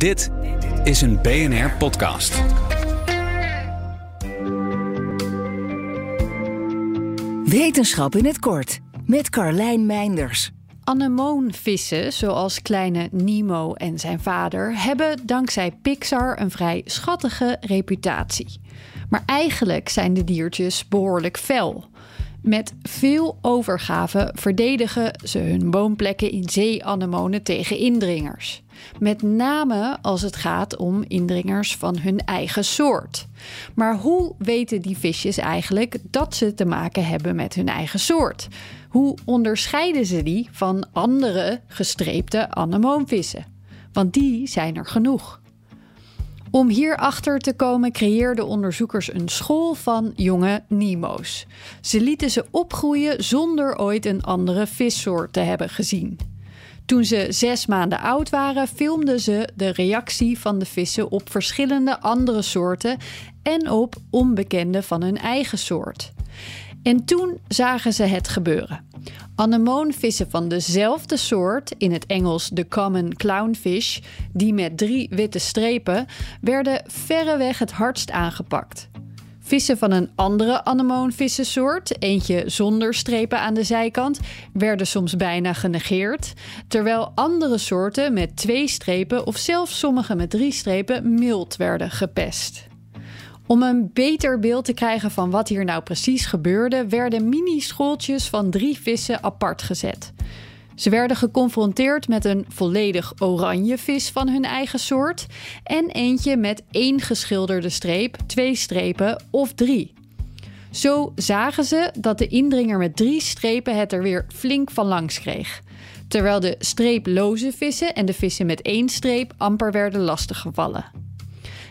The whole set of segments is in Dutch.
Dit is een BNR podcast. Wetenschap in het kort met Carlijn Meinders. Anemoonvissen, zoals kleine Nemo en zijn vader, hebben dankzij Pixar een vrij schattige reputatie. Maar eigenlijk zijn de diertjes behoorlijk fel. Met veel overgave verdedigen ze hun woonplekken in zeeanemonen tegen indringers. Met name als het gaat om indringers van hun eigen soort. Maar hoe weten die visjes eigenlijk dat ze te maken hebben met hun eigen soort? Hoe onderscheiden ze die van andere gestreepte anemoonvissen? Want die zijn er genoeg. Om hierachter te komen creëerden onderzoekers een school van jonge Nemo's. Ze lieten ze opgroeien zonder ooit een andere vissoort te hebben gezien. Toen ze zes maanden oud waren, filmden ze de reactie van de vissen op verschillende andere soorten en op onbekende van hun eigen soort. En toen zagen ze het gebeuren. Anemoonvissen van dezelfde soort, in het Engels de common clownfish, die met drie witte strepen, werden verreweg het hardst aangepakt. Vissen van een andere anemoonvissensoort, eentje zonder strepen aan de zijkant, werden soms bijna genegeerd, terwijl andere soorten met twee strepen of zelfs sommige met drie strepen mild werden gepest. Om een beter beeld te krijgen van wat hier nou precies gebeurde, werden mini-schooltjes van drie vissen apart gezet. Ze werden geconfronteerd met een volledig oranje vis van hun eigen soort en eentje met één geschilderde streep, twee strepen of drie. Zo zagen ze dat de indringer met drie strepen het er weer flink van langs kreeg. Terwijl de streeploze vissen en de vissen met één streep amper werden lastiggevallen.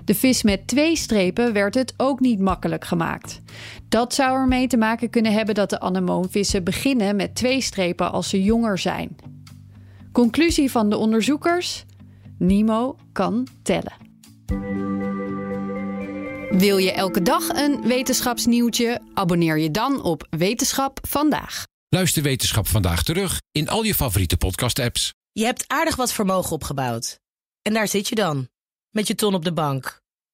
De vis met twee strepen werd het ook niet makkelijk gemaakt. Dat zou ermee te maken kunnen hebben dat de anemoonvissen beginnen met twee strepen als ze jonger zijn. Conclusie van de onderzoekers: Nemo kan tellen. Wil je elke dag een wetenschapsnieuwtje? Abonneer je dan op Wetenschap vandaag. Luister Wetenschap vandaag terug in al je favoriete podcast-apps. Je hebt aardig wat vermogen opgebouwd. En daar zit je dan, met je ton op de bank.